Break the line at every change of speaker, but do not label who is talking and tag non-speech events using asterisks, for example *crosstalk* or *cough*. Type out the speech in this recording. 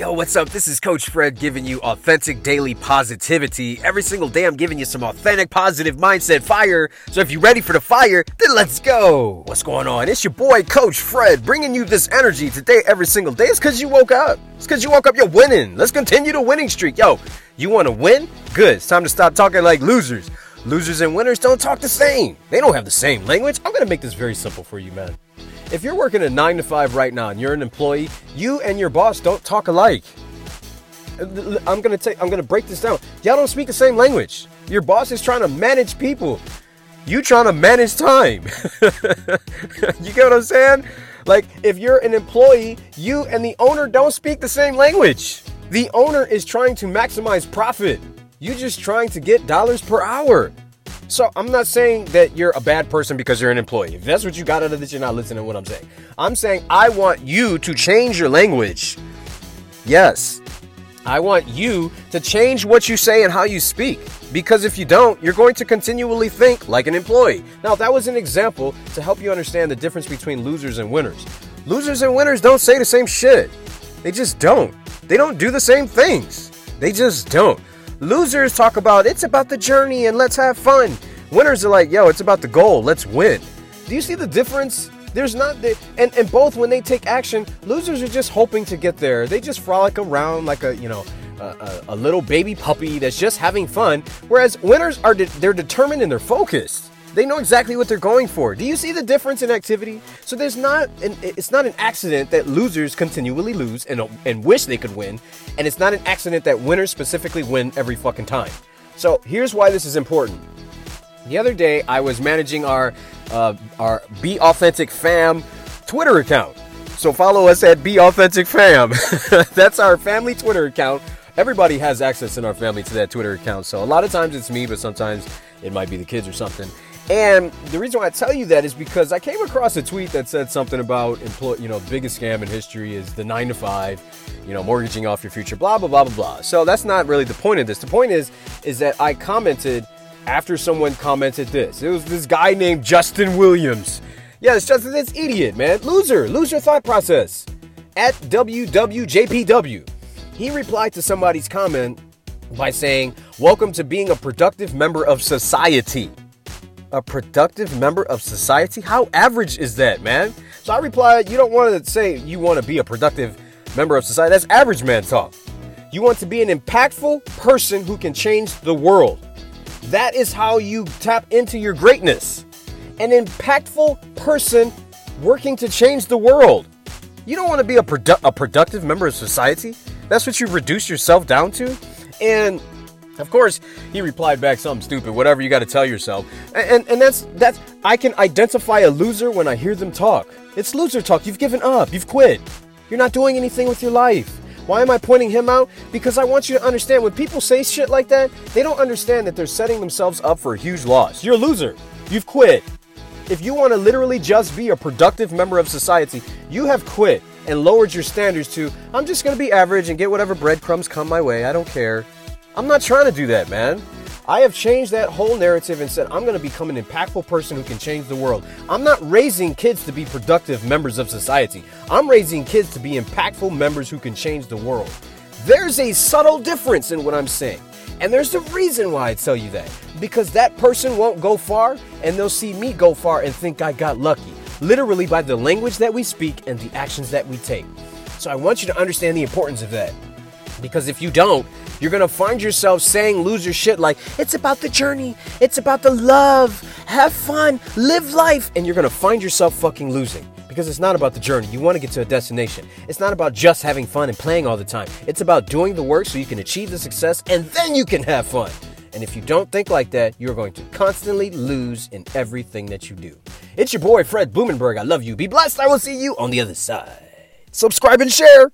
Yo, what's up? This is Coach Fred giving you authentic daily positivity. Every single day, I'm giving you some authentic positive mindset fire. So if you're ready for the fire, then let's go. What's going on? It's your boy, Coach Fred, bringing you this energy today, every single day. It's because you woke up. It's because you woke up, you're winning. Let's continue the winning streak. Yo, you want to win? Good. It's time to stop talking like losers. Losers and winners don't talk the same. They don't have the same language. I'm going to make this very simple for you, man. If you're working a nine to five right now and you're an employee, you and your boss don't talk alike. I'm gonna take. I'm gonna break this down. Y'all don't speak the same language. Your boss is trying to manage people. You trying to manage time. *laughs* you get what I'm saying? Like if you're an employee, you and the owner don't speak the same language. The owner is trying to maximize profit. You just trying to get dollars per hour. So I'm not saying that you're a bad person because you're an employee. If that's what you got out of this, you're not listening to what I'm saying. I'm saying I want you to change your language. Yes. I want you to change what you say and how you speak. Because if you don't, you're going to continually think like an employee. Now, that was an example to help you understand the difference between losers and winners. Losers and winners don't say the same shit. They just don't. They don't do the same things. They just don't. Losers talk about it's about the journey and let's have fun. Winners are like, yo, it's about the goal. Let's win. Do you see the difference? There's not, the, and and both when they take action, losers are just hoping to get there. They just frolic around like a you know a, a, a little baby puppy that's just having fun. Whereas winners are de- they're determined and they're focused. They know exactly what they're going for. Do you see the difference in activity? So there's not an, it's not an accident that losers continually lose and and wish they could win, and it's not an accident that winners specifically win every fucking time. So here's why this is important. The other day I was managing our uh, our Be Authentic Fam Twitter account. So follow us at Be Authentic Fam. *laughs* That's our family Twitter account. Everybody has access in our family to that Twitter account. So a lot of times it's me, but sometimes it might be the kids or something. And the reason why I tell you that is because I came across a tweet that said something about employ, you know, biggest scam in history is the nine to five, you know, mortgaging off your future, blah blah blah blah blah. So that's not really the point of this. The point is, is that I commented after someone commented this. It was this guy named Justin Williams. Yeah, it's Justin, this idiot, man, loser, loser thought process. At WWJPW, he replied to somebody's comment by saying, "Welcome to being a productive member of society." A productive member of society? How average is that, man? So I replied, You don't want to say you want to be a productive member of society. That's average man talk. You want to be an impactful person who can change the world. That is how you tap into your greatness. An impactful person working to change the world. You don't want to be a, produ- a productive member of society. That's what you reduce yourself down to. And of course, he replied back something stupid, whatever you got to tell yourself. And, and, and that's that's I can identify a loser when I hear them talk. It's loser talk. You've given up. You've quit. You're not doing anything with your life. Why am I pointing him out? Because I want you to understand when people say shit like that, they don't understand that they're setting themselves up for a huge loss. You're a loser. You've quit. If you want to literally just be a productive member of society, you have quit and lowered your standards to, I'm just going to be average and get whatever breadcrumbs come my way. I don't care. I'm not trying to do that, man. I have changed that whole narrative and said I'm going to become an impactful person who can change the world. I'm not raising kids to be productive members of society. I'm raising kids to be impactful members who can change the world. There's a subtle difference in what I'm saying. And there's a reason why I tell you that. Because that person won't go far and they'll see me go far and think I got lucky. Literally by the language that we speak and the actions that we take. So I want you to understand the importance of that. Because if you don't, you're gonna find yourself saying loser shit like, it's about the journey, it's about the love, have fun, live life, and you're gonna find yourself fucking losing. Because it's not about the journey. You wanna get to a destination. It's not about just having fun and playing all the time. It's about doing the work so you can achieve the success and then you can have fun. And if you don't think like that, you're going to constantly lose in everything that you do. It's your boy, Fred Blumenberg. I love you. Be blessed. I will see you on the other side. Subscribe and share.